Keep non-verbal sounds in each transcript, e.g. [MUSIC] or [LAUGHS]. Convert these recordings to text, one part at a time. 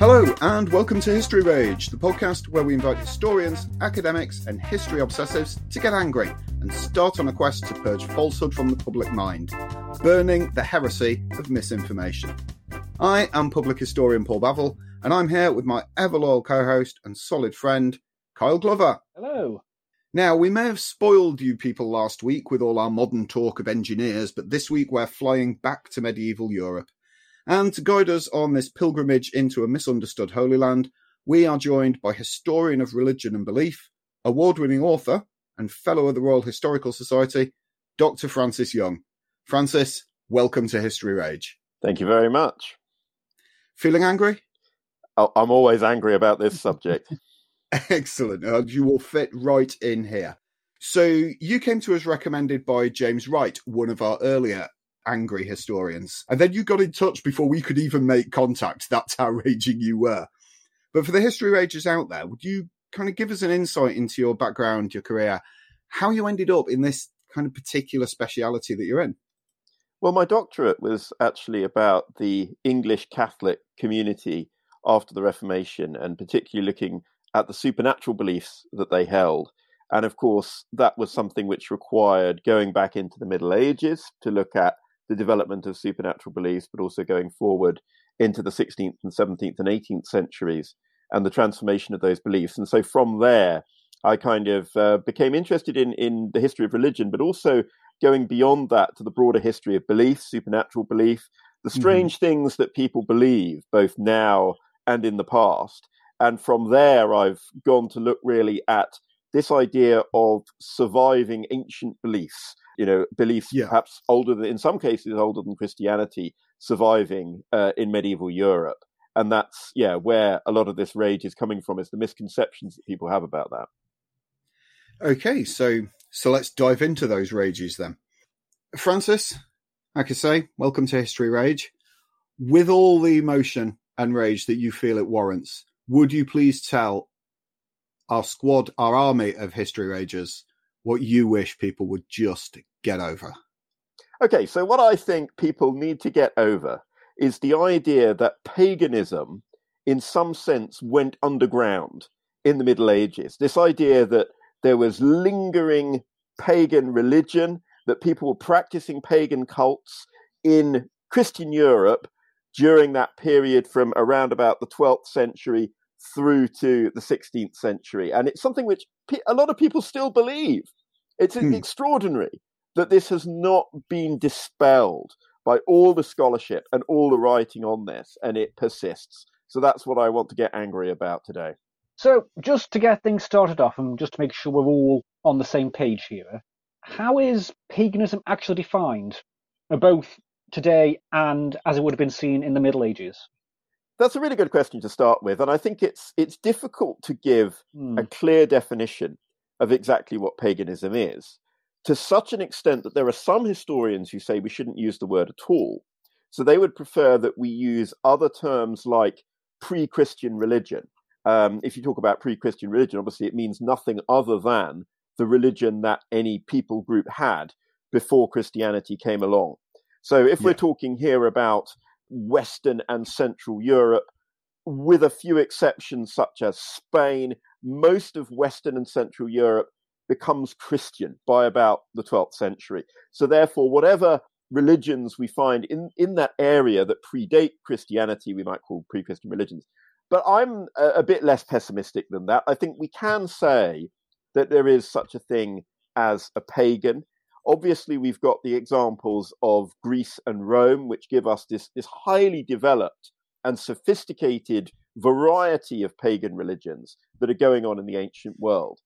Hello, and welcome to History Rage, the podcast where we invite historians, academics, and history obsessives to get angry and start on a quest to purge falsehood from the public mind, burning the heresy of misinformation. I am public historian Paul Bavel, and I'm here with my ever loyal co host and solid friend, Kyle Glover. Hello. Now, we may have spoiled you people last week with all our modern talk of engineers, but this week we're flying back to medieval Europe. And to guide us on this pilgrimage into a misunderstood Holy Land, we are joined by historian of religion and belief, award winning author, and fellow of the Royal Historical Society, Dr. Francis Young. Francis, welcome to History Rage. Thank you very much. Feeling angry? I'm always angry about this subject. [LAUGHS] [LAUGHS] Excellent. Uh, you will fit right in here. So, you came to us recommended by James Wright, one of our earlier angry historians. And then you got in touch before we could even make contact. That's how [LAUGHS] raging you were. But for the history ragers out there, would you kind of give us an insight into your background, your career, how you ended up in this kind of particular speciality that you're in? Well, my doctorate was actually about the English Catholic community after the Reformation, and particularly looking at the supernatural beliefs that they held. And of course, that was something which required going back into the Middle Ages to look at the development of supernatural beliefs, but also going forward into the 16th and 17th and 18th centuries and the transformation of those beliefs. And so from there, I kind of uh, became interested in, in the history of religion, but also going beyond that to the broader history of belief, supernatural belief, the mm-hmm. strange mm-hmm. things that people believe, both now and in the past. And from there, I've gone to look really at this idea of surviving ancient beliefs you know, beliefs yeah. perhaps older than, in some cases, older than Christianity, surviving uh, in medieval Europe. And that's, yeah, where a lot of this rage is coming from, is the misconceptions that people have about that. Okay, so so let's dive into those rages then. Francis, I I say, welcome to History Rage. With all the emotion and rage that you feel it warrants, would you please tell our squad, our army of History Ragers, what you wish people would just get over? Okay, so what I think people need to get over is the idea that paganism, in some sense, went underground in the Middle Ages. This idea that there was lingering pagan religion, that people were practicing pagan cults in Christian Europe during that period from around about the 12th century through to the 16th century. And it's something which a lot of people still believe. It's hmm. extraordinary that this has not been dispelled by all the scholarship and all the writing on this, and it persists. So that's what I want to get angry about today. So, just to get things started off and just to make sure we're all on the same page here, how is paganism actually defined, both today and as it would have been seen in the Middle Ages? That's a really good question to start with, and I think it's it's difficult to give hmm. a clear definition of exactly what paganism is. to such an extent that there are some historians who say we shouldn't use the word at all. So they would prefer that we use other terms like pre Christian religion. Um, if you talk about pre Christian religion, obviously it means nothing other than the religion that any people group had before Christianity came along. So if yeah. we're talking here about Western and Central Europe, with a few exceptions such as Spain, most of Western and Central Europe becomes Christian by about the 12th century. So therefore, whatever religions we find in, in that area that predate Christianity, we might call pre Christian religions. But I'm a, a, bit less pessimistic than that. I think we can say that there is such a thing as a pagan. Obviously, we've got the examples of Greece and Rome, which give us this, this highly developed and sophisticated variety of pagan religions that are going on in the ancient world.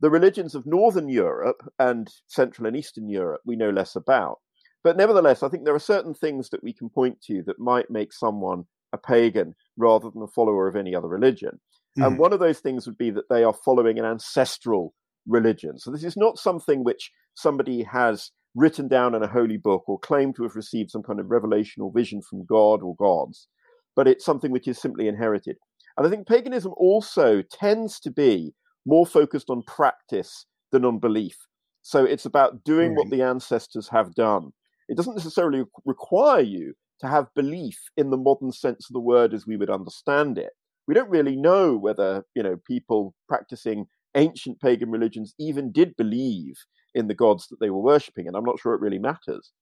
The religions of Northern Europe and Central and Eastern Europe we know less about. But nevertheless, I think there are certain things that we can point to that might make someone a pagan rather than a follower of any other religion. Mm. And hmm. one of those things would be that they are following an ancestral religion. So this is not something which somebody has written down in a holy book or claimed to have received some kind of revelation or vision from God or gods, but it's something which is simply inherited. And I think paganism also tends to be more focused on practice than on belief. So it's about doing what hmm. the ancestors have done. It doesn't necessarily require you to have belief in the modern sense of the word as we would understand it. We don't really know whether, you know, people practicing ancient pagan religions even did believe in the gods that they were worshipping, and I'm not sure it really matters.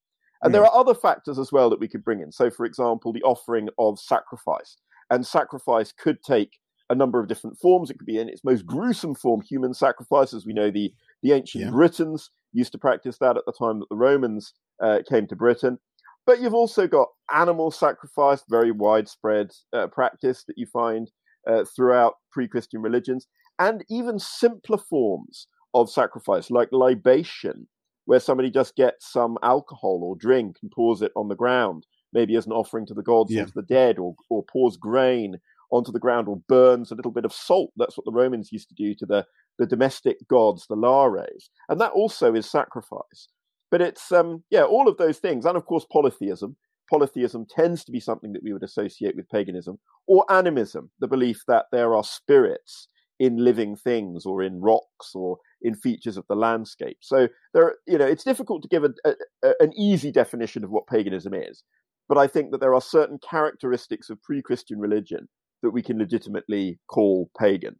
And yeah. there are other factors as well that we could bring in. So, for example, the offering of sacrifice. And sacrifice could take a number of different forms. It could be in its most gruesome form, human sacrifice, as we know the, the ancient yeah. Britons used to practice that at the time that the Romans uh, came to Britain. But you've also got animal sacrifice, very widespread uh, practice that you find uh, throughout pre Christian religions, and even simpler forms of sacrifice, like libation, where somebody just gets some alcohol or drink and pours it on the ground, maybe as an offering to the gods yeah. or to the dead, or, or pours grain onto the ground or burns a little bit of salt. That's what the Romans used to do to the, the domestic gods, the lares. And that also is sacrifice. But it's, um, yeah, all of those things. And of course, polytheism. Polytheism tends to be something that we would associate with paganism, or animism, the belief that there are spirits in living things or in rocks or in features of the landscape. So there, you know, it's difficult to give a, a, an easy definition of what paganism is, but I think that there are certain characteristics of pre-Christian religion that we can legitimately call pagan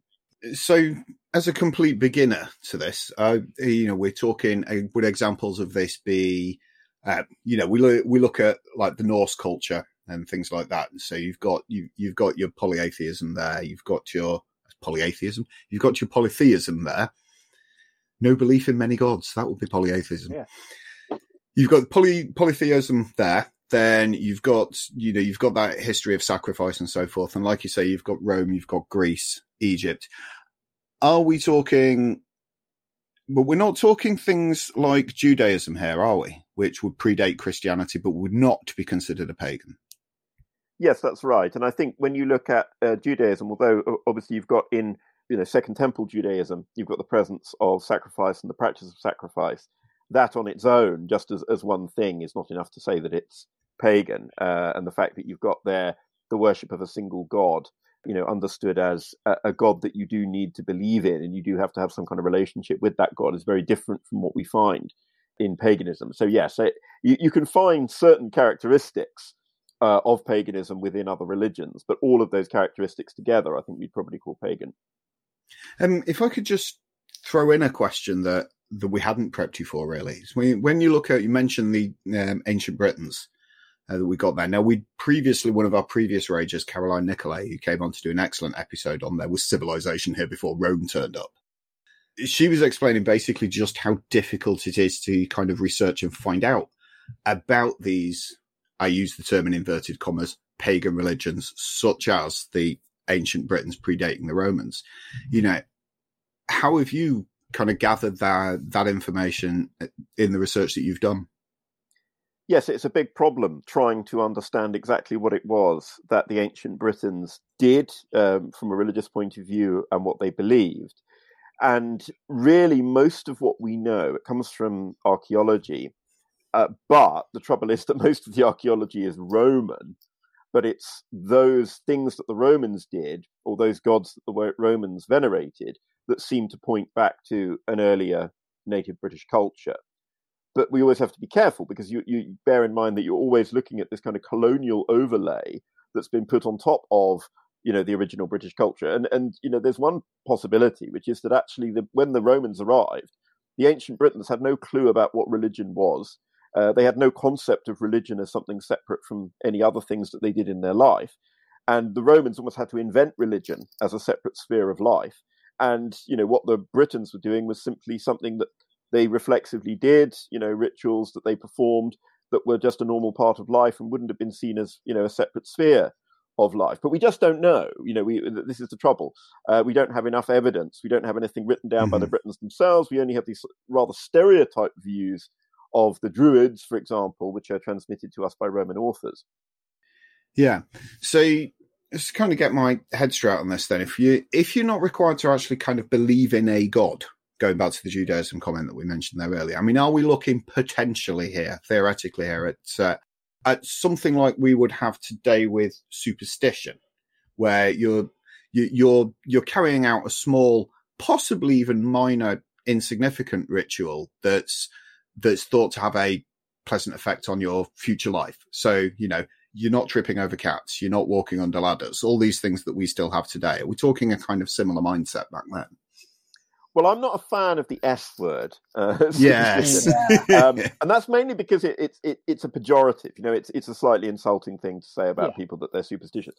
so as a complete beginner to this, uh, you know, we're talking. Uh, would examples of this be, uh, you know, we look we look at like the Norse culture and things like that. So you've got you you've got your polytheism there. You've got your polytheism. You've got your polytheism there. No belief in many gods. That would be polytheism. Yeah. You've got poly polytheism there. Then you've got you know you've got that history of sacrifice and so forth. And like you say, you've got Rome, you've got Greece, Egypt. Are we talking? But we're not talking things like Judaism here, are we? Which would predate Christianity, but would not be considered a pagan. Yes, that's right. And I think when you look at uh, Judaism, although obviously you've got in you know Second Temple Judaism, you've got the presence of sacrifice and the practice of sacrifice. That on its own, just as as one thing, is not enough to say that it's pagan. Uh, and the fact that you've got there the worship of a single god you know understood as a, a, god that you do need to believe in and you do have to have some kind of relationship with that god is very different from what we find in paganism so yes it, you, you, can find certain characteristics uh, of paganism within other religions but all of those characteristics together i think we'd probably call pagan um, if i could just throw in a question that that we hadn't prepped you for really when, you look at you mentioned the um, ancient britons uh, that we got there. Now, we previously, one of our previous rages, Caroline Nicolay, who came on to do an excellent episode on there, was civilization here before Rome turned up. She was explaining basically just how difficult it is to kind of research and find out about these, I use the term in inverted commas, pagan religions, such as the ancient Britons predating the Romans. You know, how have you kind of gathered that that information in the research that you've done? yes, it's a big problem trying to understand exactly what it was that the ancient Britons did um, from a religious point of view and what they believed. And really, most of what we know it comes from archaeology. Uh, but the trouble is that [LAUGHS] most of the archaeology is Roman, but it's those things that the Romans did, or those gods that the Romans venerated, that seem to point back to an earlier native British culture. But we always have to be careful because you, you bear in mind that you're always looking at this kind of colonial overlay that's been put on top of you know the original British culture. And and you know there's one possibility which is that actually the, when the Romans arrived, the ancient Britons had no clue about what religion was. Uh, they had no concept of religion as something separate from any other things that they did in their life. And the Romans almost had to invent religion as a separate sphere of life. And you know what the Britons were doing was simply something that they reflexively did. You know rituals that they performed that were just a normal part of life and wouldn't have been seen as you know a separate sphere of life. But we just don't know. You know, we this is the trouble. Uh, we don't have enough evidence. We don't have anything written down mm-hmm. by the. Britons themselves. We only have these rather stereotyped views of the Druids, for example, which are transmitted to us by Roman authors. Yeah. So let's kind of get my head straight on this then. If you if you're not required to actually kind of believe in a god, going back to the Judaism comment that we mentioned there earlier, I mean, are we looking potentially here, theoretically here, at uh, at something like we would have today with superstition, where you're you, are you are you're carrying out a small, possibly even minor, insignificant ritual that's that's thought to have a pleasant effect on your future life. So you know you're not tripping over cats, you're not walking under ladders, all these things that we still have today. Are we talking a kind of similar mindset back then? Well, I'm not a fan of the S word. Uh, [LAUGHS] yes, [LAUGHS] um, and that's mainly because it, it's it, it's a pejorative. You know, it's it's a slightly insulting thing to say about yeah. people that they're superstitious.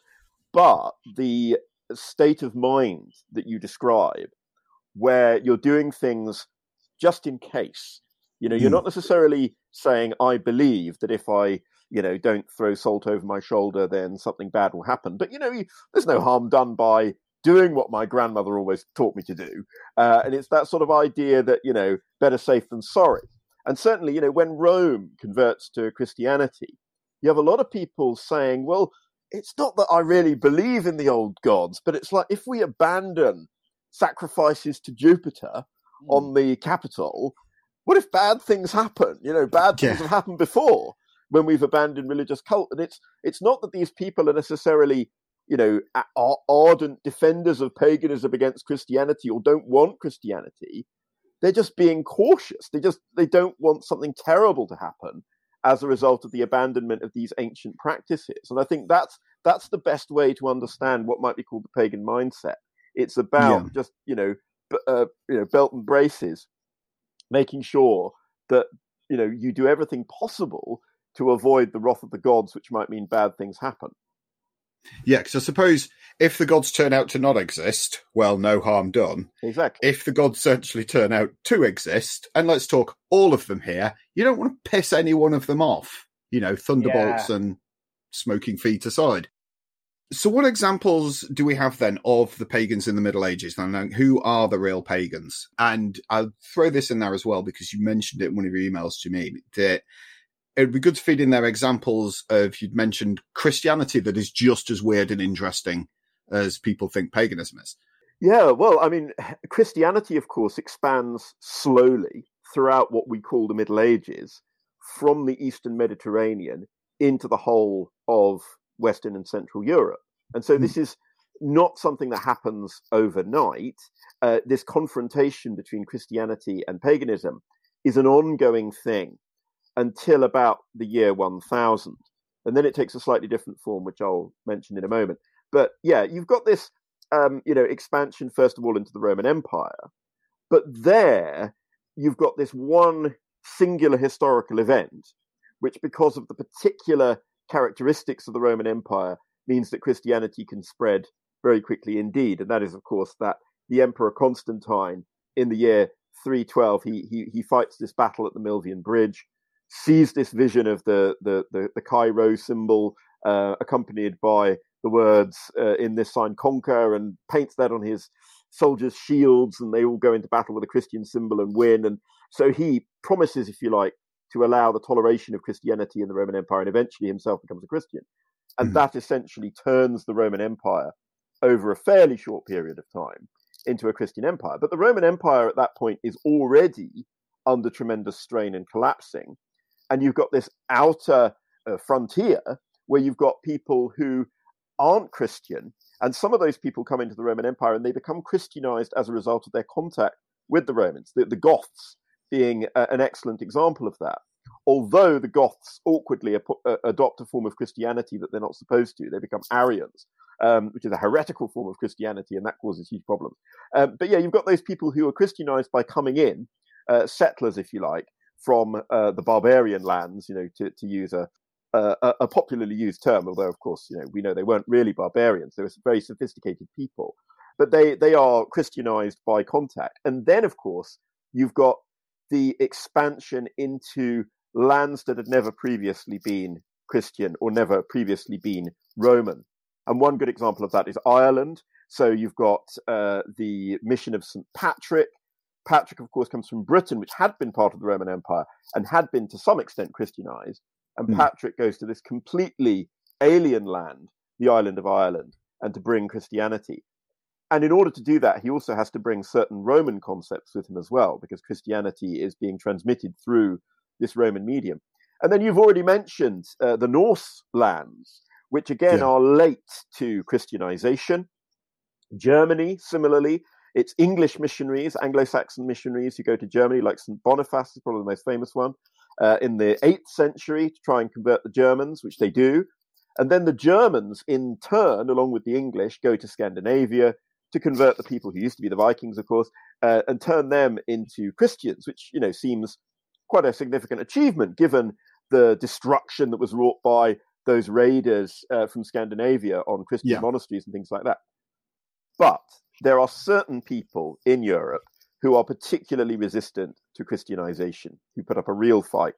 But the state of mind that you describe, where you're doing things just in case, you know, you're mm. not necessarily saying, "I believe that if I." You know, don't throw salt over my shoulder, then something bad will happen. But you know, you, there's no harm done by doing what my grandmother always taught me to do. Uh, and it's that sort of idea that, you know, better safe than sorry. And certainly, you know, when Rome converts to Christianity, you have a lot of people saying, well, it's not that I really believe in the old gods, but it's like if we abandon sacrifices to Jupiter mm. on the Capitol, what if bad things happen? You know, bad things yeah. have happened before when we've abandoned religious cult. And it's it's not that these people are necessarily you know, are ardent defenders of paganism against Christianity or don't want Christianity. They're just being cautious. They just they don't want something terrible to happen as a result of the abandonment of these ancient practices. And I think that's that's the best way to understand what might be called the pagan mindset. It's about yeah. just you know, uh, you know, belt and braces, making sure that you know you do everything possible to avoid the wrath of the gods, which might mean bad things happen. Yeah, because I suppose if the gods turn out to not exist, well, no harm done. Exactly. If the gods actually turn out to exist, and let's talk all of them here, you don't want to piss any one of them off. You know, thunderbolts yeah. and smoking feet aside. So, what examples do we have then of the pagans in the Middle Ages? And who are the real pagans? And I'll throw this in there as well because you mentioned it in one of your emails to me that it'd be good to feed in there examples of you'd mentioned Christianity that is just as weird and interesting as people think paganism is. Yeah, well, I mean, [LAUGHS] Christianity, of course, expands slowly throughout what we call the Middle Ages from the Eastern Mediterranean into the whole of Western and Central Europe. And so this mm. is not something that happens overnight. Uh, this confrontation between Christianity and paganism is an ongoing thing until about the year 1000. And then it takes a slightly different form, which I'll mention in a moment. But yeah, you've got this, um, you know, expansion, first of all, into the Roman Empire. But there, you've got this one singular historical event, which, because of the particular characteristics of the Roman Empire, means that Christianity can spread very quickly indeed. And that is, of course, that the Emperor Constantine, in the year 312, he, he, he fights this battle at the Milvian Bridge sees this vision of the the the, the Chi-Rho symbol uh, accompanied by the words uh, in this sign conquer and paints that on his soldiers' shields and they all go into battle with a Christian symbol and win. And so he promises, if you like, to allow the toleration of Christianity in the Roman Empire and eventually himself becomes a Christian. And mm-hmm. that essentially turns the Roman Empire over a fairly short period of time into a Christian empire. But the Roman Empire at that point is already under tremendous strain and collapsing. And you've got this outer uh, frontier where you've got people who aren't Christian. And some of those people come into the Roman Empire and they become Christianized as a result of their contact with the Romans, the, the Goths being a, an excellent example of that. Although the Goths awkwardly ap- uh, adopt a form of Christianity that they're not supposed to, they become Arians, um, which is a heretical form of Christianity, and that causes huge problems. Um, but yeah, you've got those people who are Christianized by coming in, uh, settlers, if you like, from uh, the barbarian lands, you know, to, to use a, a, a, popularly used term, although of course, you know, we know they weren't really barbarians; they were very sophisticated people. But they they are Christianized by contact, and then of course you've got the expansion into lands that had never previously been Christian or never previously been Roman. And one good example of that is Ireland. So you've got uh, the mission of St. Patrick. Patrick, of course, comes from Britain, which had been part of the Roman Empire and had been to some extent Christianized. And mm. Patrick goes to this completely alien land, the island of Ireland, and to bring Christianity. And in order to do that, he also has to bring certain Roman concepts with him as well, because Christianity is being transmitted through this Roman medium. And then you've already mentioned uh, the Norse lands, which again yeah. are late to Christianization. Germany, similarly, it's English missionaries, Anglo Saxon missionaries who go to Germany, like St. Boniface is probably the most famous one, uh, in the 8th century to try and convert the Germans, which they do. And then the Germans, in turn, along with the English, go to Scandinavia to convert the people who used to be the Vikings, of course, uh, and turn them into Christians, which, you know, seems quite a significant achievement given the destruction that was wrought by those raiders uh, from Scandinavia on Christian yeah. monasteries and things like that. But there are certain people in Europe who are particularly resistant to Christianization, who put up a real fight.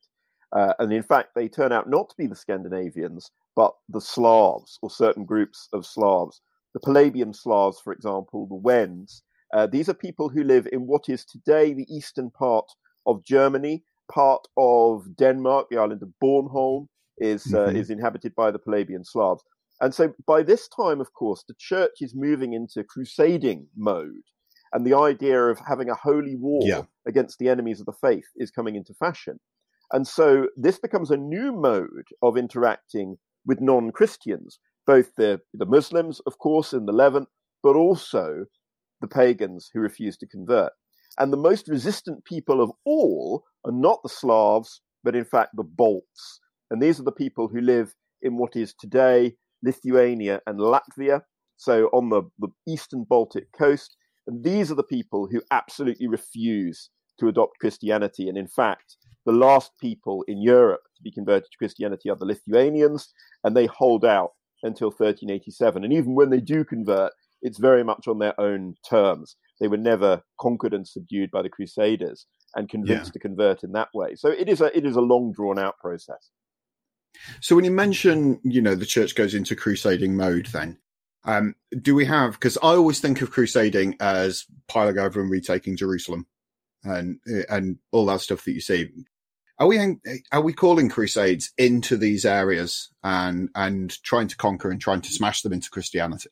Uh, and in fact, they turn out not to be the Scandinavians, but the Slavs or certain groups of Slavs. The Polabian Slavs, for example, the Wends. Uh, these are people who live in what is today the eastern part of Germany, part of Denmark, the island of Bornholm, is uh, mm-hmm. is inhabited by the Polabian Slavs. And so by this time, of course, the church is moving into crusading mode. And the idea of having a holy war yeah. against the enemies of the faith is coming into fashion. And so this becomes a new mode of interacting with non Christians, both the, the Muslims, of course, in the Levant, but also the pagans who refuse to convert. And the most resistant people of all are not the Slavs, but in fact the Balts. And these are the people who live in what is today Lithuania and Latvia, so on the, the eastern Baltic coast. And these are the people who absolutely refuse to adopt Christianity. And in fact, the last people in Europe to be converted to Christianity are the Lithuanians, and they hold out until 1387. And even when they do convert, it's very much on their own terms. They were never conquered and subdued by the Crusaders and convinced yeah. to convert in that way. So it is a it is a long drawn out process. So when you mention, you know, the church goes into crusading mode, then um, do we have? Because I always think of crusading as piling over and retaking Jerusalem, and and all that stuff that you see. Are we are we calling crusades into these areas and and trying to conquer and trying to smash them into Christianity?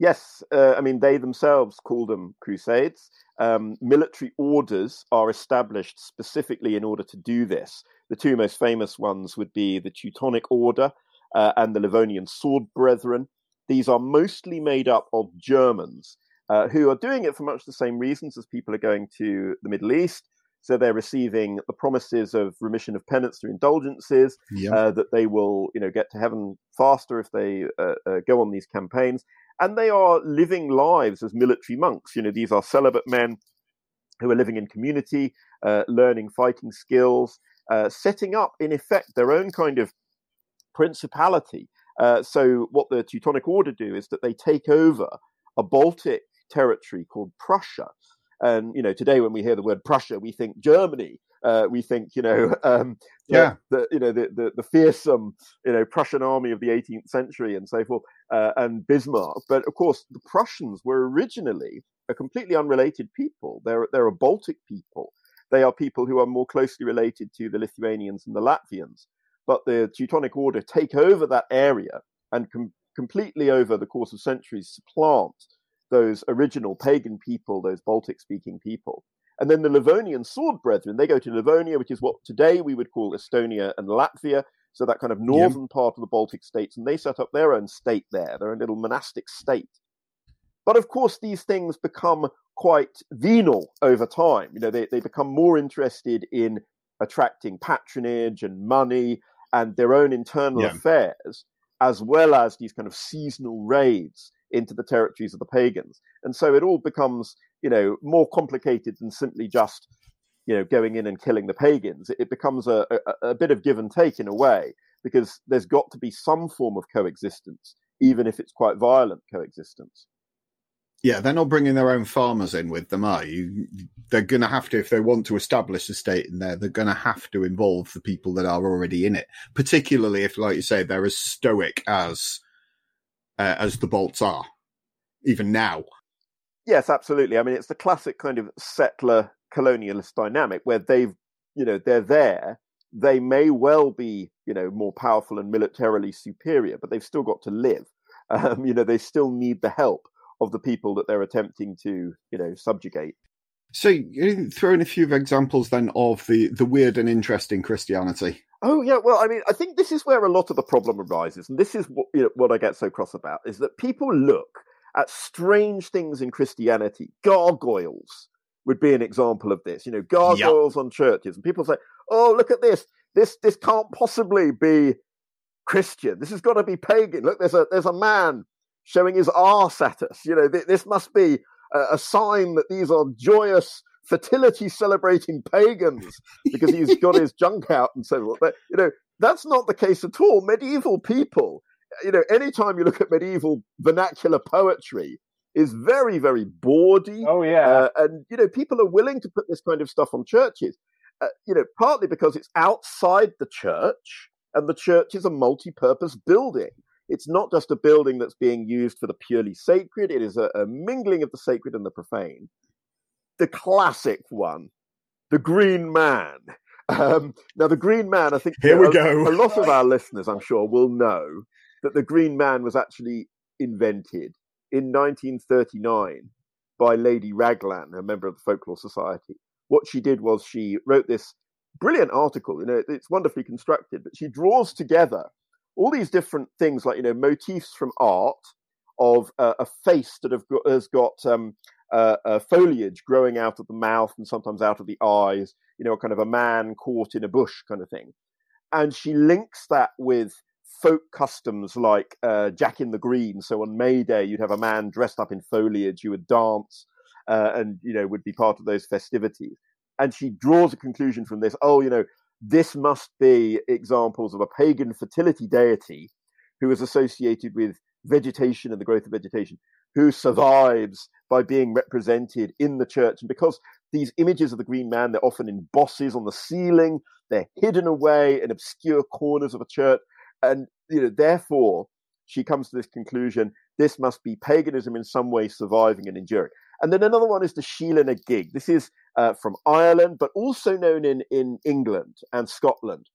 Yes, uh, I mean they themselves call them crusades. Um, military orders are established specifically in order to do this. The two most famous ones would be the Teutonic Order uh, and the Livonian Sword Brethren. These are mostly made up of Germans uh, who are doing it for much the same reasons as people are going to the Middle East. So they're receiving the promises of remission of penance through indulgences, yep. uh, that they will, you know, get to heaven faster if they uh, uh, go on these campaigns, and they are living lives as military monks. You know, these are celibate men who are living in community, uh, learning fighting skills, uh, setting up, in effect, their own kind of principality. Uh, so, what the Teutonic Order do is that they take over a Baltic territory called Prussia. And you know, today when we hear the word Prussia, we think Germany. Uh, we think, you know, [LAUGHS] um, yeah, the, you know the, the, the fearsome, you know, Prussian army of the 18th century and so forth, uh, and Bismarck. But of course, the Prussians were originally a completely unrelated people. They're they're a Baltic people they are people who are more closely related to the Lithuanians and the Latvians. But the Teutonic Order take over that area and com- completely, over the course of centuries, supplant those original pagan people, those Baltic speaking people. And then the Livonian sword brethren, they go to Livonia, which is what today we would call Estonia and Latvia. So that kind of northern part of the Baltic states, and they set up their own state there, their own little monastic state. But of course, these things become quite venal over time. You know, they, they become more interested in attracting patronage and money and their own internal yeah. affairs, as well as these kind of seasonal raids into the territories of the pagans. And so it all becomes, you know, more complicated than simply just, you know, going in and killing the pagans. It, becomes a, a, a bit of give and take in a way, because there's got to be some form of coexistence, even if it's quite violent coexistence. Yeah, they're not bringing their own farmers in with them, are you? They're going to have to, if they want to establish a state in there, they're going to have to involve the people that are already in it. Particularly if, like you say, they're as stoic as uh, as the Balts are, even now. Yes, absolutely. I mean, it's the classic kind of settler colonialist dynamic where they've, you know, they're there. They may well be, you know, more powerful and militarily superior, but they've still got to live. [LAUGHS] Um, you know, they still need the help of the people that they're attempting to, you know, subjugate. So, throw in a few examples then of the the weird and interesting Christianity. Oh yeah, well, I mean, I think this is where a lot of the problem arises, and this is what you know, what I get so cross about is that people look at strange things in Christianity. Gargoyles would be an example of this. You know, gargoyles yep. on churches, and people say, "Oh, look at this! This this can't possibly be Christian. This has got to be pagan. Look, there's a there's a man showing his arse at us. You know, th- this must be a, a sign that these are joyous fertility celebrating pagans because he's got his [LAUGHS] junk out and so forth. But, you know, that's not the case at all. Medieval people, you know, anytime you look at medieval vernacular poetry, is very, very bawdy. Oh, yeah. Uh, and, you know, people are willing to put this kind of stuff on churches, uh, you know, partly because it's outside the church and the church is a multi purpose building. It's not just a building that's being used for the purely sacred, it is a, a mingling of the sacred and the profane. The classic one, the Green Man. Um, now, the Green Man, I think here we go. A lot of our listeners, I'm sure, will know that the Green Man was actually invented in 1939 by Lady Raglan, a member of the Folklore Society. What she did was she wrote this brilliant article. You know, it's wonderfully constructed, but she draws together all these different things like you know motifs from art of uh, a face that have got, has got um, uh, uh, foliage growing out of the mouth and sometimes out of the eyes. You know, kind of a man caught in a bush kind of thing, and she links that with folk customs like uh, Jack in the Green. So on May Day, you'd have a man dressed up in foliage, you would dance, uh, and you know would be part of those festivities. And she draws a conclusion from this. Oh, you know, this must be examples of a pagan fertility deity who is associated with vegetation and the growth of vegetation, who survives by being represented in the church. And because these images of the green man, they're often in bosses on the ceiling, they're hidden away in obscure corners of a church. And, you know, therefore, she comes to this conclusion this must be paganism in some way surviving and enduring. And then another one is the na gig. This is uh, from Ireland, but also known in, in England and Scotland.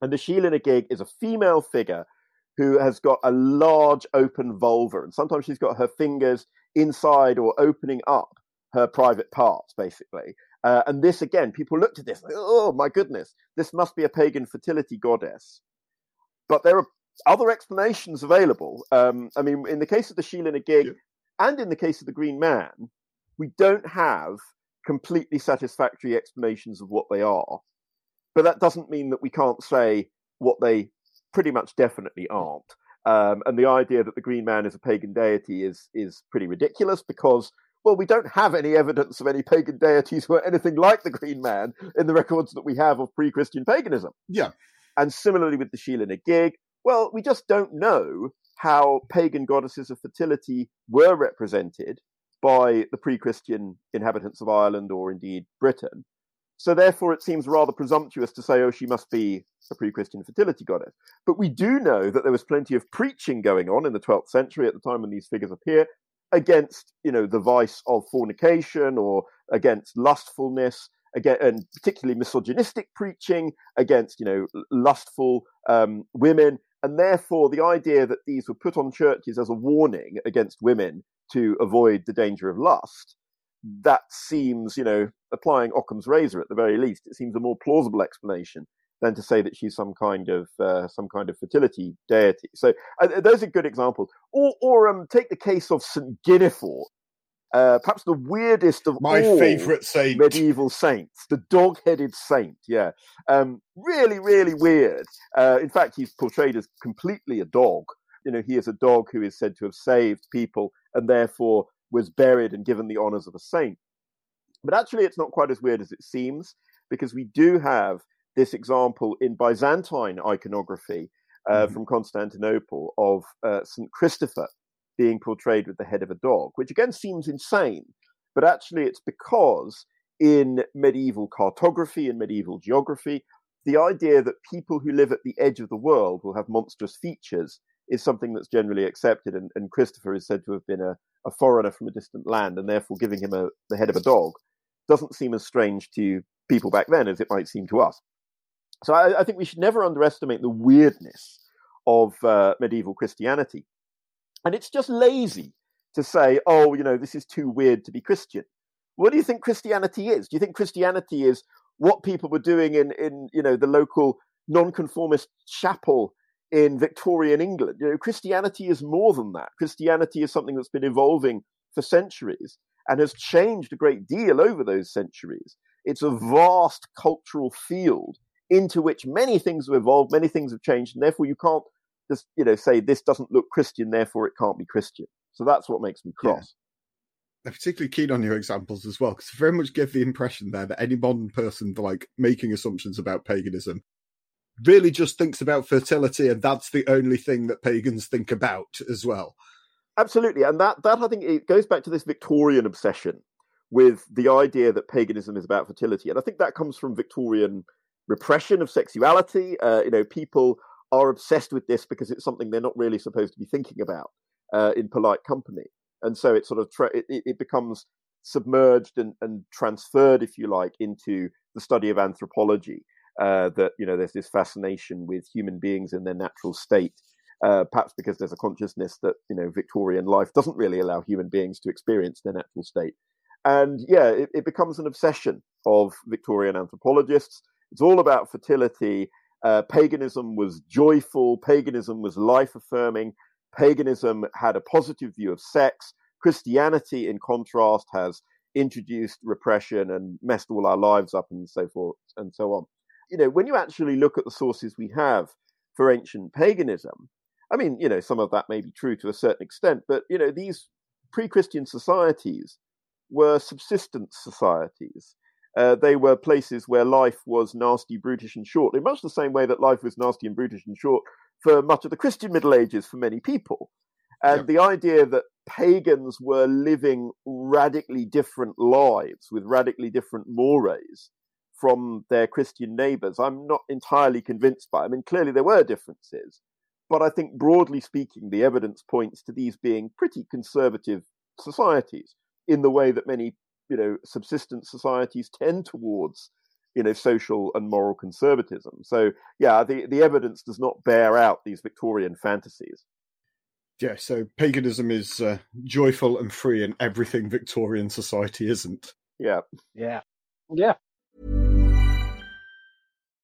And the na gig is a female figure who has got a large open vulva. And sometimes she's got her fingers inside or opening up her private parts, basically. Uh, and this, again, people looked at this, like, oh my goodness, this must be a pagan fertility goddess. But there are other explanations available. Um, I mean, in the case of the Síle na gig, yeah. And in the case of the Green Man, we don't have completely satisfactory explanations of what they are. But that doesn't mean that we can't say what they pretty much definitely aren't. Um, and the idea that the Green Man is a pagan deity is is pretty ridiculous because well, we don't have any evidence of any pagan deities who are anything like the Green Man in the records that we have of pre-Christian paganism. Yeah. And similarly with the na gig, well, we just don't know how pagan goddesses of fertility were represented by the pre Christian inhabitants of Ireland or indeed Britain. So, therefore, it seems rather presumptuous to say, oh, she must be a pre Christian fertility goddess. But we do know that there was plenty of preaching going on in the 12th century at the time when these figures appear against, you know, the vice of fornication or against lustfulness. Again, and particularly misogynistic preaching against, you know, lustful um, women, and therefore, the idea that these were put on churches as a warning against women to avoid the danger of lust, that seems, you know, applying Occam's razor at the very least, it seems a more plausible explanation than to say that she's some kind of uh, some kind of fertility deity. So uh, those are good examples. Or, or um, take the case of Saint Guinefort, uh, perhaps the weirdest of my all favorite saint, medieval saints, the dog-headed saint. Yeah, um, really, really weird. Uh, in fact, he's portrayed as completely a dog. You know, he is a dog who is said to have saved people and therefore was buried and given the honors of a saint. But actually, it's not quite as weird as it seems because we do have this example in Byzantine iconography uh, mm-hmm. from Constantinople of uh, St. Christopher being portrayed with the head of a dog, which again seems insane. But actually, it's because in medieval cartography and medieval geography, the idea that people who live at the edge of the world will have monstrous features is something that's generally accepted. And, and Christopher is said to have been a, a, foreigner from a distant land, and therefore giving him a, the head of a dog doesn't seem as strange to people back then as it might seem to us. So I, I think we should never underestimate the weirdness of uh, medieval Christianity. And it's just lazy to say, oh, you know, this is too weird to be Christian. What do you think Christianity is? Do you think Christianity is what people were doing in, in you know, the local nonconformist chapel in Victorian England? You know, Christianity is more than that. Christianity is something that's been evolving for centuries and has changed a great deal over those centuries. It's a vast cultural field into which many things have evolved, many things have changed, and therefore you can't just you know say this doesn't look Christian, therefore it can't be Christian. So that's what makes me cross. Yeah. I'm particularly keen on your examples as well, because very much give the impression there that any modern person like making assumptions about paganism really just thinks about fertility, and that's the only thing that pagans think about as well. Absolutely, and that that I think it goes back to this Victorian obsession with the idea that paganism is about fertility, and I think that comes from Victorian repression of sexuality. Uh, you know, people are obsessed with this because it's something they're not really supposed to be thinking about uh, in polite company, and so it sort of tra- it, it, becomes submerged and, and, transferred, if you like, into the study of anthropology. Uh, that you know, there's this fascination with human beings in their natural state. Uh, perhaps because there's a consciousness that you know Victorian life doesn't really allow human beings to experience their natural state, and yeah, it, it becomes an obsession of Victorian anthropologists it's all about fertility. Uh, paganism was joyful. Paganism was life affirming. Paganism had a positive view of sex. Christianity, in contrast, has introduced repression and messed all our lives up and so forth and so on. You know, when you actually look at the sources we have for ancient paganism, I mean, you know, some of that may be true to a certain extent, but, you know, these pre Christian societies were subsistence societies. Uh, they were places where life was nasty, brutish, and short, in much the same way that life was nasty and brutish and short for much of the Christian Middle Ages for many people. And yep. the idea that pagans were living radically different lives with radically different mores from their Christian neighbors, I'm not entirely convinced by. I mean, clearly there were differences, but I think broadly speaking, the evidence points to these being pretty conservative societies in the way that many you know subsistence societies tend towards you know social and moral conservatism. So yeah the the evidence does not bear out these victorian fantasies. Yeah so paganism is uh, joyful and free and everything victorian society isn't. Yeah. Yeah. Yeah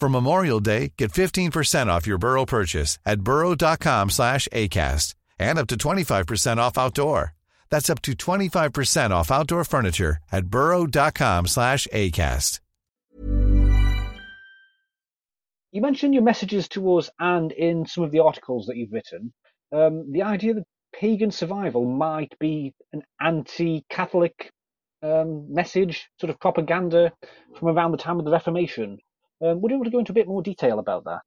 For Memorial Day, get 15% off your Burrow purchase at burrow.com slash ACAST and up to 25% off outdoor. That's up to 25% off outdoor furniture at burrow.com slash ACAST. You mentioned your messages to us and in some of the articles that you've written, um, the idea that pagan survival might be an anti-Catholic um, message, sort of propaganda from around the time of the Reformation. Um, would you want to go into a bit more detail about that?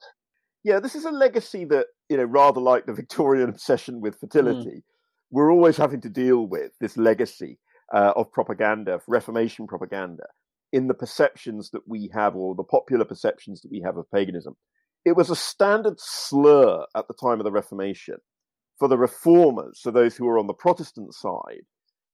Yeah, this is a legacy that, you know, rather like the Victorian obsession with fertility, mm. we're always having to deal with this legacy uh, of propaganda, Reformation propaganda, in the perceptions that we have, or the popular perceptions that we have of paganism. It was a standard slur at the time of the Reformation for the reformers, so those who were on the Protestant side,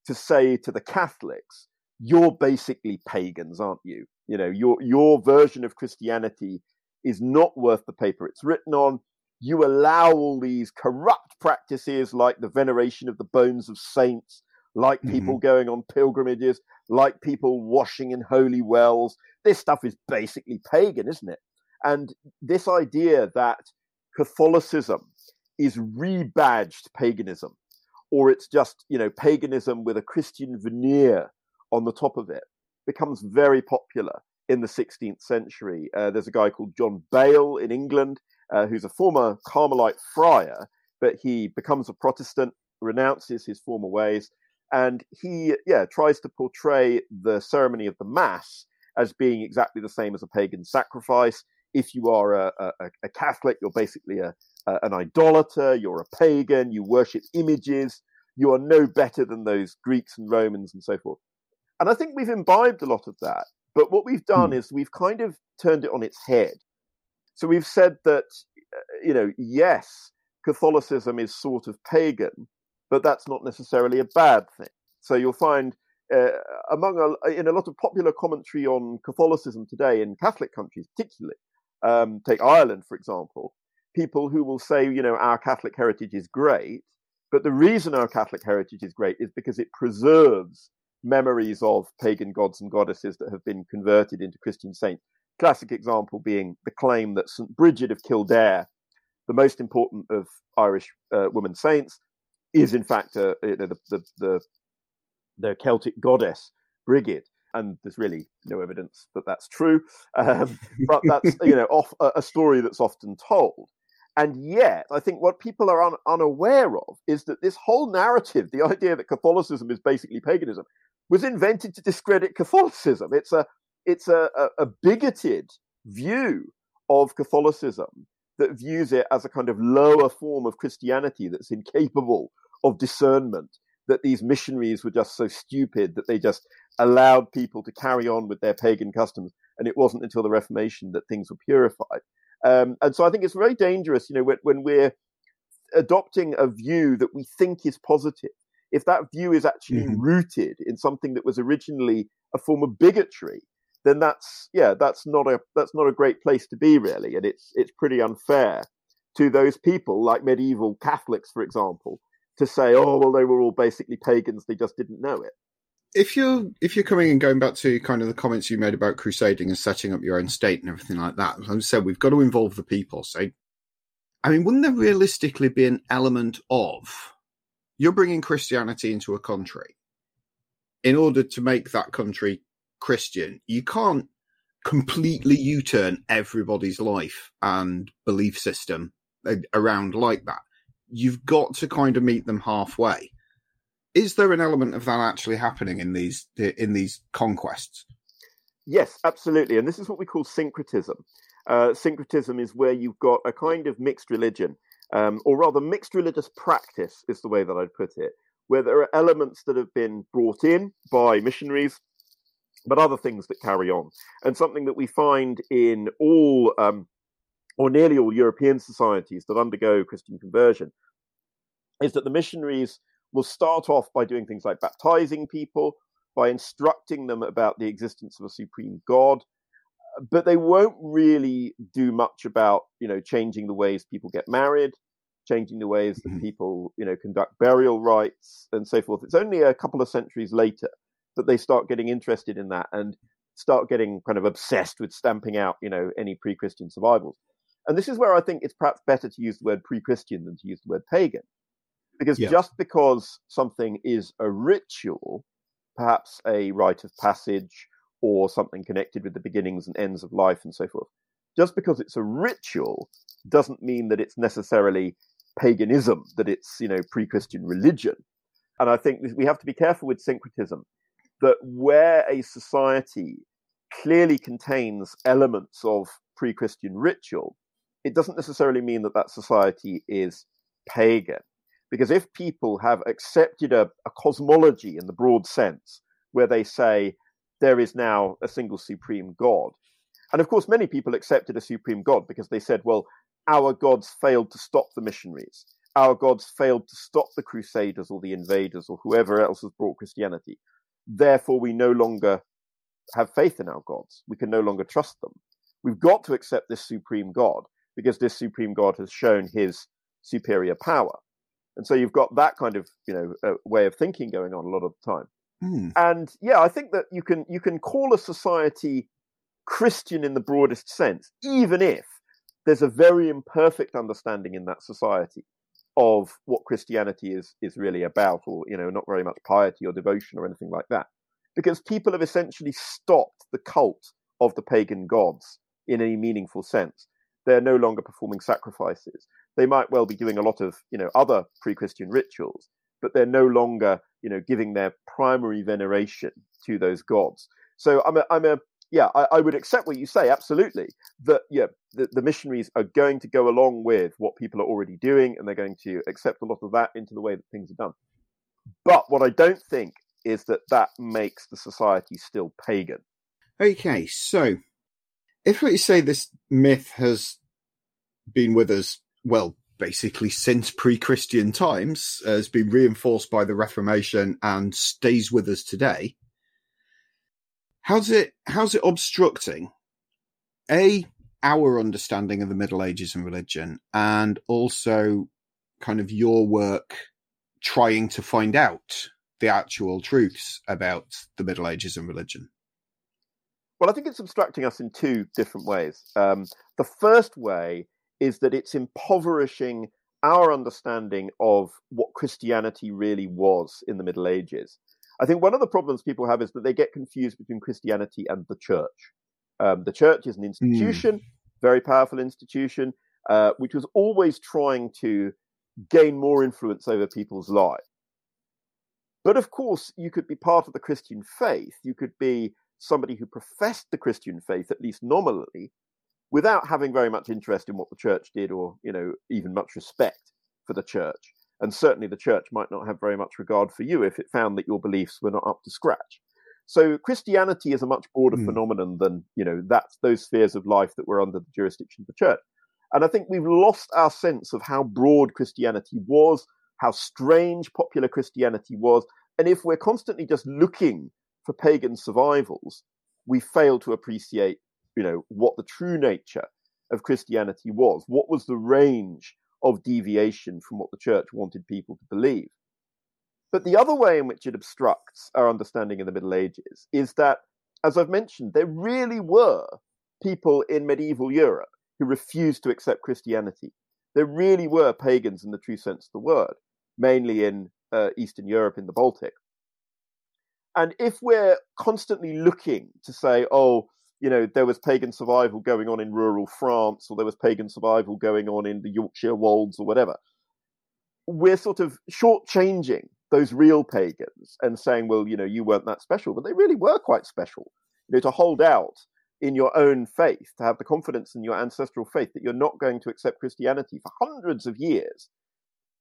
to say to the Catholics, you're basically pagans, aren't you? You know, your your version of Christianity is not worth the paper it's written on. You allow all these corrupt practices like the veneration of the bones of saints, like people mm-hmm. going on pilgrimages, like people washing in holy wells. This stuff is basically pagan, isn't it? And this idea that Catholicism is rebadged paganism, or it's just, you know, paganism with a Christian veneer on the top of it, becomes very popular in the 16th century. Uh, there's a guy called John Bale in England, uh, who's a former Carmelite friar, but he becomes a Protestant, renounces his former ways, and he, yeah, tries to portray the ceremony of the Mass as being exactly the same as a pagan sacrifice. If you are a, a, a Catholic, you're basically a, a, an idolater, you're a pagan, you worship images, you are no better than those Greeks and Romans and so forth. And I think we've imbibed a lot of that. But what we've done mm. is we've kind of turned it on its head. So we've said that, uh, you know, yes, Catholicism is sort of pagan, but that's not necessarily a bad thing. So you'll find uh, among a, in a lot of popular commentary on Catholicism today in Catholic countries, particularly, um, take Ireland for example, people who will say, you know, our Catholic heritage is great, but the reason our Catholic heritage is great is because it preserves memories of pagan gods and goddesses that have been converted into Christian saints. Classic example being the claim that St. Bridget of Kildare, the most important of Irish uh, women saints, is in fact uh, the, the, the, the, Celtic goddess Brigid. And there's really no evidence that that's true, um, but that's you know off, a story that's often told. And yet, I think what people are un- unaware of is that this whole narrative, the idea that Catholicism is basically paganism, was invented to discredit Catholicism. It's a it's a, a, a bigoted view of Catholicism that views it as a kind of lower form of Christianity that's incapable of discernment. That these missionaries were just so stupid that they just allowed people to carry on with their pagan customs, and it wasn't until the Reformation that things were purified. Um, and so I think it's very dangerous, you know, when, when we're adopting a view that we think is positive if that view is actually mm-hmm. rooted in something that was originally a form of bigotry, then that's yeah, that's not a that's not a great place to be really, and it's it's pretty unfair to those people like medieval Catholics, for example, to say, oh well, they were all basically pagans, they just didn't know it. If you're if you're coming and going back to kind of the comments you made about crusading and setting up your own state and everything like that, as I said, we've got to involve the people. So, I mean, wouldn't there realistically be an element of you're bringing Christianity into a country. In order to make that country Christian, you can't completely U turn everybody's life and belief system around like that. You've got to kind of meet them halfway. Is there an element of that actually happening in these in these conquests? Yes, absolutely, and this is what we call syncretism. Uh, syncretism is where you've got a kind of mixed religion um, or rather mixed religious practice is the way that I'd put it, where there are elements that have been brought in by missionaries, but other things that carry on. And something that we find in all, um, or nearly all European societies that undergo Christian conversion, is that the missionaries will start off by doing things like baptizing people, by instructing them about the existence of a supreme God, but they won't really do much about you know changing the ways people get married changing the ways that mm-hmm. people you know conduct burial rites and so forth it's only a couple of centuries later that they start getting interested in that and start getting kind of obsessed with stamping out you know any pre-christian survivals and this is where i think it's perhaps better to use the word pre-christian than to use the word pagan because yeah. just because something is a ritual perhaps a rite of passage or something connected with the beginnings and ends of life and so forth, just because it's a ritual doesn't mean that it's necessarily paganism, that it's, you know, pre-Christian religion. And I think we have to be careful with syncretism that where a society clearly contains elements of pre-Christian ritual, it doesn't necessarily mean that that society is pagan. Because if people have accepted a, a cosmology in the broad sense, where they say there is now a single supreme God, and of course, many people accepted a supreme God because they said, well, our gods failed to stop the missionaries. Our gods failed to stop the crusaders or the invaders or whoever else has brought Christianity. Therefore, we no longer have faith in our gods. We can no longer trust them. We've got to accept this supreme God because this supreme God has shown his superior power. And so you've got that kind of, you know, uh, way of thinking going on a lot of the time. Hmm. And yeah, I think that you can you can call a society Christian in the broadest sense, even if there's a very imperfect understanding in that society of what Christianity is is really about, or you know, not very much piety or devotion or anything like that, because people have essentially stopped the cult of the pagan gods in any meaningful sense. They're no longer performing sacrifices. They might well be doing a lot of you know other pre-Christian rituals, but they're no longer you know giving their primary veneration to those gods. So I'm a, I'm a yeah, I, I, would accept what you say, absolutely. That yeah, the, the, missionaries are going to go along with what people are already doing, and they're going to accept a lot of that into the way that things are done. But what I don't think is that that makes the society still pagan. Okay, so if we say this myth has been with us, well, basically since pre-Christian times, has been reinforced by the Reformation and stays with us today how's it how's it obstructing a our understanding of the Middle Ages and religion, and also kind of your work trying to find out the actual truths about the Middle Ages and religion? Well, I think it's obstructing us in two different ways. Um, the first way is that it's impoverishing our understanding of what Christianity really was in the Middle Ages. I think one of the problems people have is that they get confused between Christianity and the church. Um, the church is an institution, mm. very powerful institution, uh, which was always trying to gain more influence over people's lives. But of course, you could be part of the Christian faith. You could be somebody who professed the Christian faith, at least nominally, without having very much interest in what the church did or, you know, even much respect for the church. And certainly the church might not have very much regard for you if it found that your beliefs were not up to scratch. So Christianity is a much broader mm. phenomenon than, you know, that's those spheres of life that were under the jurisdiction of the church. And I think we've lost our sense of how broad Christianity was, how strange popular Christianity was. And if we're constantly just looking for pagan survivals, we fail to appreciate, you know, what the true nature of Christianity was. What was the range of deviation from what the church wanted people to believe. But the other way in which it obstructs our understanding in the Middle Ages is that, as I've mentioned, there really were people in medieval Europe who refused to accept Christianity. There really were pagans in the true sense of the word, mainly in uh, Eastern Europe, in the Baltic. And if we're constantly looking to say, oh, you know, there was pagan survival going on in rural France, or there was pagan survival going on in the Yorkshire Wolds, or whatever. We're sort of shortchanging those real pagans and saying, well, you know, you weren't that special, but they really were quite special. You know, to hold out in your own faith, to have the confidence in your ancestral faith that you're not going to accept Christianity for hundreds of years,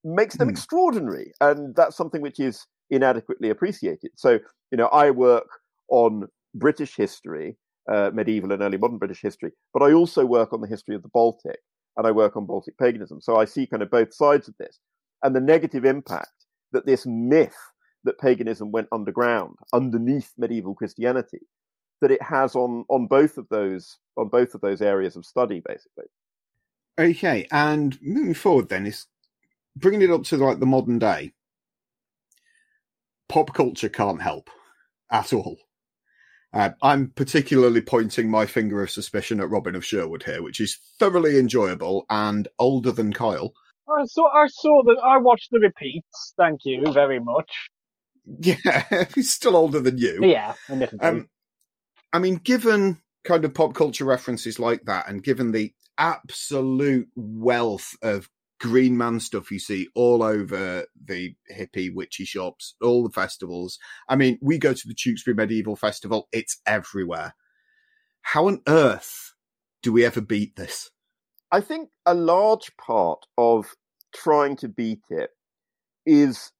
makes them mm. extraordinary. And that's something which is inadequately appreciated. So, you know, I work on British history uh, medieval and early modern British history, but I also work on the history of the Baltic and I work on Baltic paganism. So I see kind of both sides of this and the negative impact that this myth that paganism went underground underneath medieval Christianity that it has on on both of those on both of those areas of study basically. Okay and moving forward then is bringing it up to like the modern day. Pop culture can't help at all uh, I'm particularly pointing my finger of suspicion at Robin of Sherwood here, which is thoroughly enjoyable and older than Kyle. I saw. I saw that. I watched the repeats. Thank you very much. Yeah, [LAUGHS] he's still older than you. Yeah, um, I mean, given kind of pop culture references like that, and given the absolute wealth of green man stuff you see all over the hippie witchy shops, all the festivals. I mean, we go to the Tewkesbury Medieval Festival, it's everywhere. How on earth do we ever beat this? I think a large part of trying to beat it is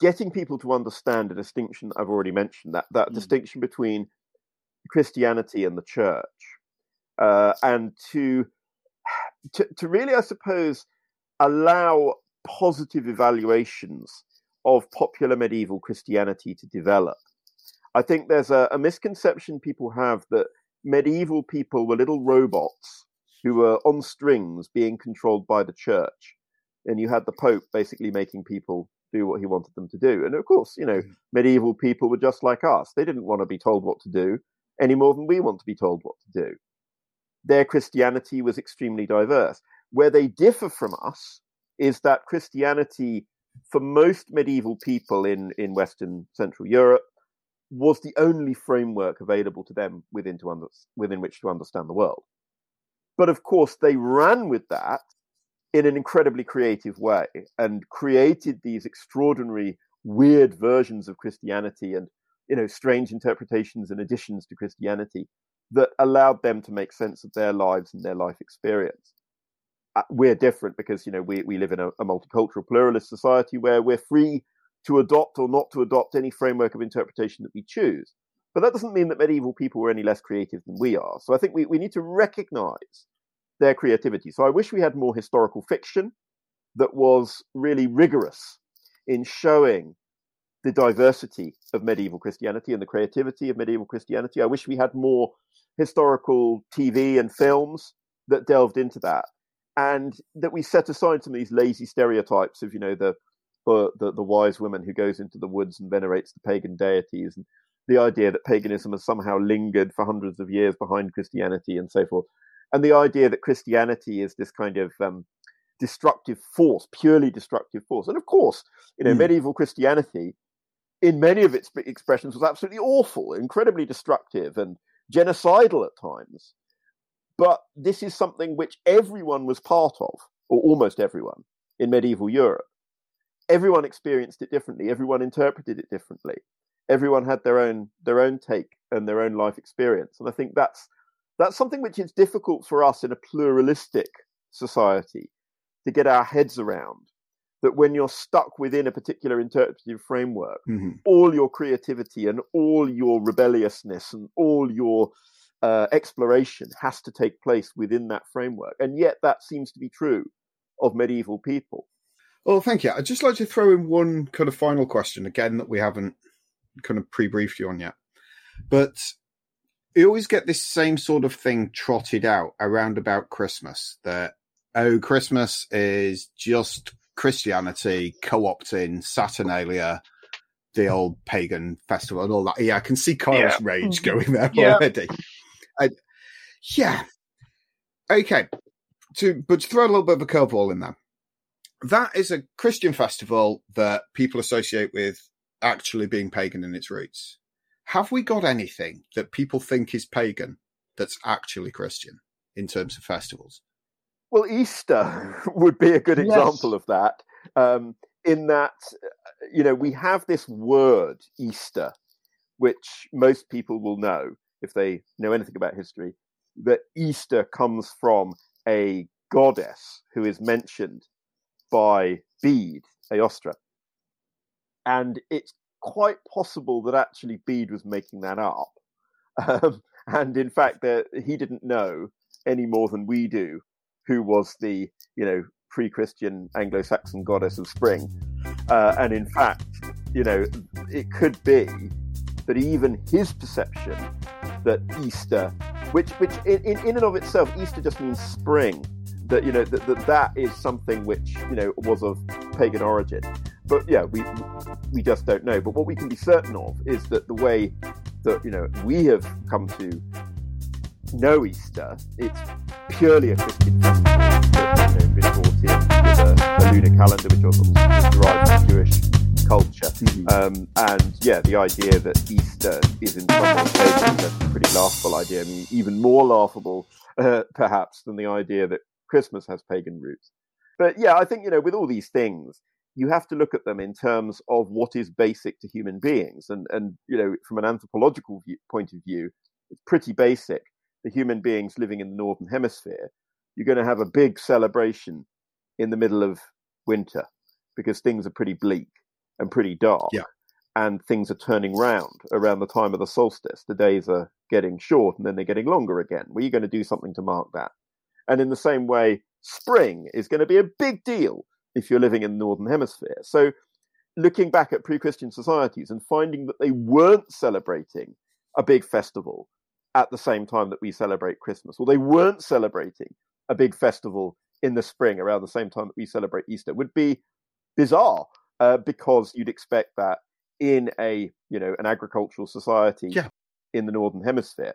getting people to understand a distinction I've already mentioned that that mm. distinction between Christianity and the church, uh, and to, to to really, I suppose, allow positive evaluations of popular medieval Christianity to develop. I think there's a, a misconception people have that medieval people were little robots who were on strings being controlled by the church. And you had the Pope basically making people do what he wanted them to do. And of course, you know, mm. medieval people were just like us. They didn't want to be told what to do any more than we want to be told what to do. Their Christianity was extremely diverse. Where they differ from us is that Christianity, for most medieval people in, in Western Central Europe, was the only framework available to them within, to under, within which to understand the world. But of course, they ran with that in an incredibly creative way and created these extraordinary, weird versions of Christianity and you know strange interpretations and additions to Christianity that allowed them to make sense of their lives and their life experience. Uh, we're different because you know we we live in a, a multicultural pluralist society where we're free to adopt or not to adopt any framework of interpretation that we choose. But that doesn't mean that medieval people were any less creative than we are. So I think we, we need to recognize their creativity. So I wish we had more historical fiction that was really rigorous in showing the diversity of medieval Christianity and the creativity of medieval Christianity. I wish we had more historical TV and films that delved into that, and that we set aside some of these lazy stereotypes of, you know, the the, the wise woman who goes into the woods and venerates the pagan deities, and the idea that paganism has somehow lingered for hundreds of years behind Christianity and so forth, and the idea that Christianity is this kind of um, destructive force, purely destructive force. And of course, you know, mm. medieval Christianity, in many of its expressions, was absolutely awful, incredibly destructive, and genocidal at times. But this is something which everyone was part of, or almost everyone, in medieval Europe. Everyone experienced it differently. Everyone interpreted it differently everyone had their own their own take and their own life experience and i think that's that's something which is difficult for us in a pluralistic society to get our heads around that when you're stuck within a particular interpretive framework mm-hmm. all your creativity and all your rebelliousness and all your uh, exploration has to take place within that framework and yet that seems to be true of medieval people well thank you i'd just like to throw in one kind of final question again that we haven't kind of pre-briefed you on yet. But you always get this same sort of thing trotted out around about Christmas that oh, Christmas is just Christianity co-opting Saturnalia, the old pagan festival and all that. Yeah, I can see Kyle's yeah. rage mm-hmm. going there yeah. already. yeah. Okay. To but to throw a little bit of a curveball in there. That is a Christian festival that people associate with actually being pagan in its roots. Have we got anything that people think is pagan that's actually Christian in terms of festivals? Well, Easter [LAUGHS] would be a good yes. example of that. Um, in that, you know, we have this word Easter, which most people will know if they know anything about history, that Easter comes from a goddess who is mentioned by Bede, Eostre and it's quite possible that actually Bede was making that up. [LAUGHS] Um, and in fact, that he didn't know any more than we do who was the you know pre-Christian Anglo-Saxon goddess of spring. Uh, and in fact, you know, it could be that even his perception that Easter, which which in, in and of itself, Easter just means spring. That you know that, that that is something which you know was of pagan origin but yeah, we we just don't know. But what we can be certain of is that the way that you know we have come to know Easter, it's purely a Christian festival that you know, been brought in with a, a lunar calendar, which also derived from Jewish culture. Mm-hmm. Um, and yeah, the idea that Easter is in some way a pretty laughable idea. I mean, even more laughable, uh, perhaps, than the idea that Christmas has pagan roots. But yeah, I think, you know, with all these things, you have to look at them in terms of what is basic to human beings. And, and you know, from an anthropological view, point of view, it's pretty basic. The human beings living in the Northern Hemisphere, you're going to have a big celebration in the middle of winter because things are pretty bleak and pretty dark. Yeah. And things are turning round around the time of the solstice. The days are getting short and then they're getting longer again. Well, you're going to do something to mark that. And in the same way, spring is going to be a big deal if you're living in the Northern Hemisphere. So, looking back at pre Christian societies and finding that they weren't celebrating a big festival at the same time that we celebrate Christmas, or they weren't celebrating a big festival in the spring around the same time that we celebrate Easter. It would be bizarre uh, because you'd expect that in a you know an agricultural society yeah. in the northern hemisphere.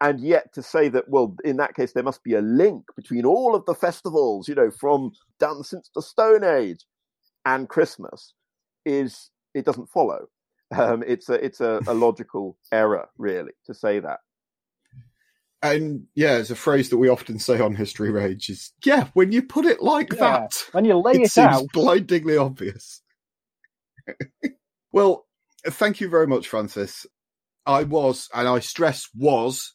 And yet to say that well in that case there must be a link between all of the festivals you know from down since the stone age and christmas is it doesn't follow. Um, it's a it's a, a logical error really to say that and yeah, it's a phrase that we often say on History Rage is, yeah, when you put it like Yeah, that, when you lay it, it seems out. blindingly obvious. [LAUGHS] well, thank you very much, Francis. I was, and I stress was,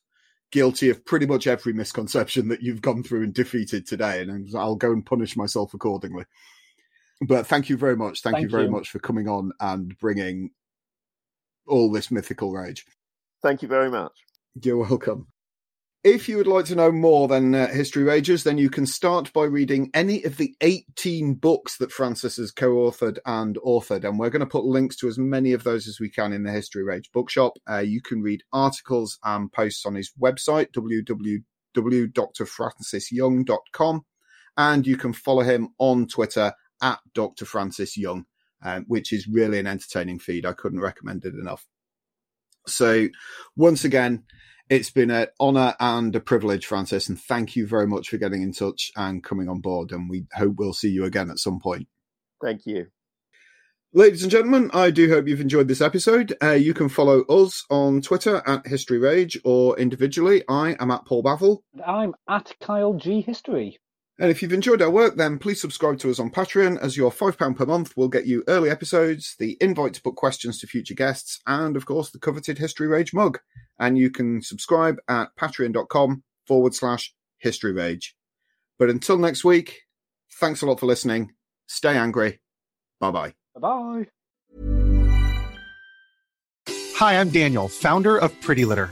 guilty of pretty much every misconception that you've gone through and defeated today, and I'll go and punish myself accordingly. But thank you very much. Thank, you very you. much for coming on and bringing all this mythical rage. thank you very much You're welcome. If you would like to know more than uh, History Rages, then you can start by reading any of the 18 books that Francis has co authored and authored. And we're going to put links to as many of those as we can in the History Rage bookshop. Uh, you can read articles and posts on his website, www.drfrancisyoung.com. And you can follow him on Twitter at Dr. Francis Young, um, which is really an entertaining feed. I couldn't recommend it enough. So, once again, it's been an honor and a privilege, Francis, and thank you very much for getting in touch and coming on board. And we hope we'll see you again at some point. thank you Ladies and gentlemen, I do hope you've enjoyed this episode. Uh, you can follow us on Twitter at History Rage or individually. I am at Paul Bavel. I'm at Kyle G History. And if you've enjoyed our work, then please subscribe to us on Patreon, as your £5 per month will get you early episodes, the invite to put questions to future guests, and of course, the coveted History Rage mug. And you can subscribe at patreon.com forward slash history rage. But until next week, thanks a lot for listening. Stay angry. Bye bye. Bye bye. Hi, I'm Daniel, founder of Pretty Litter.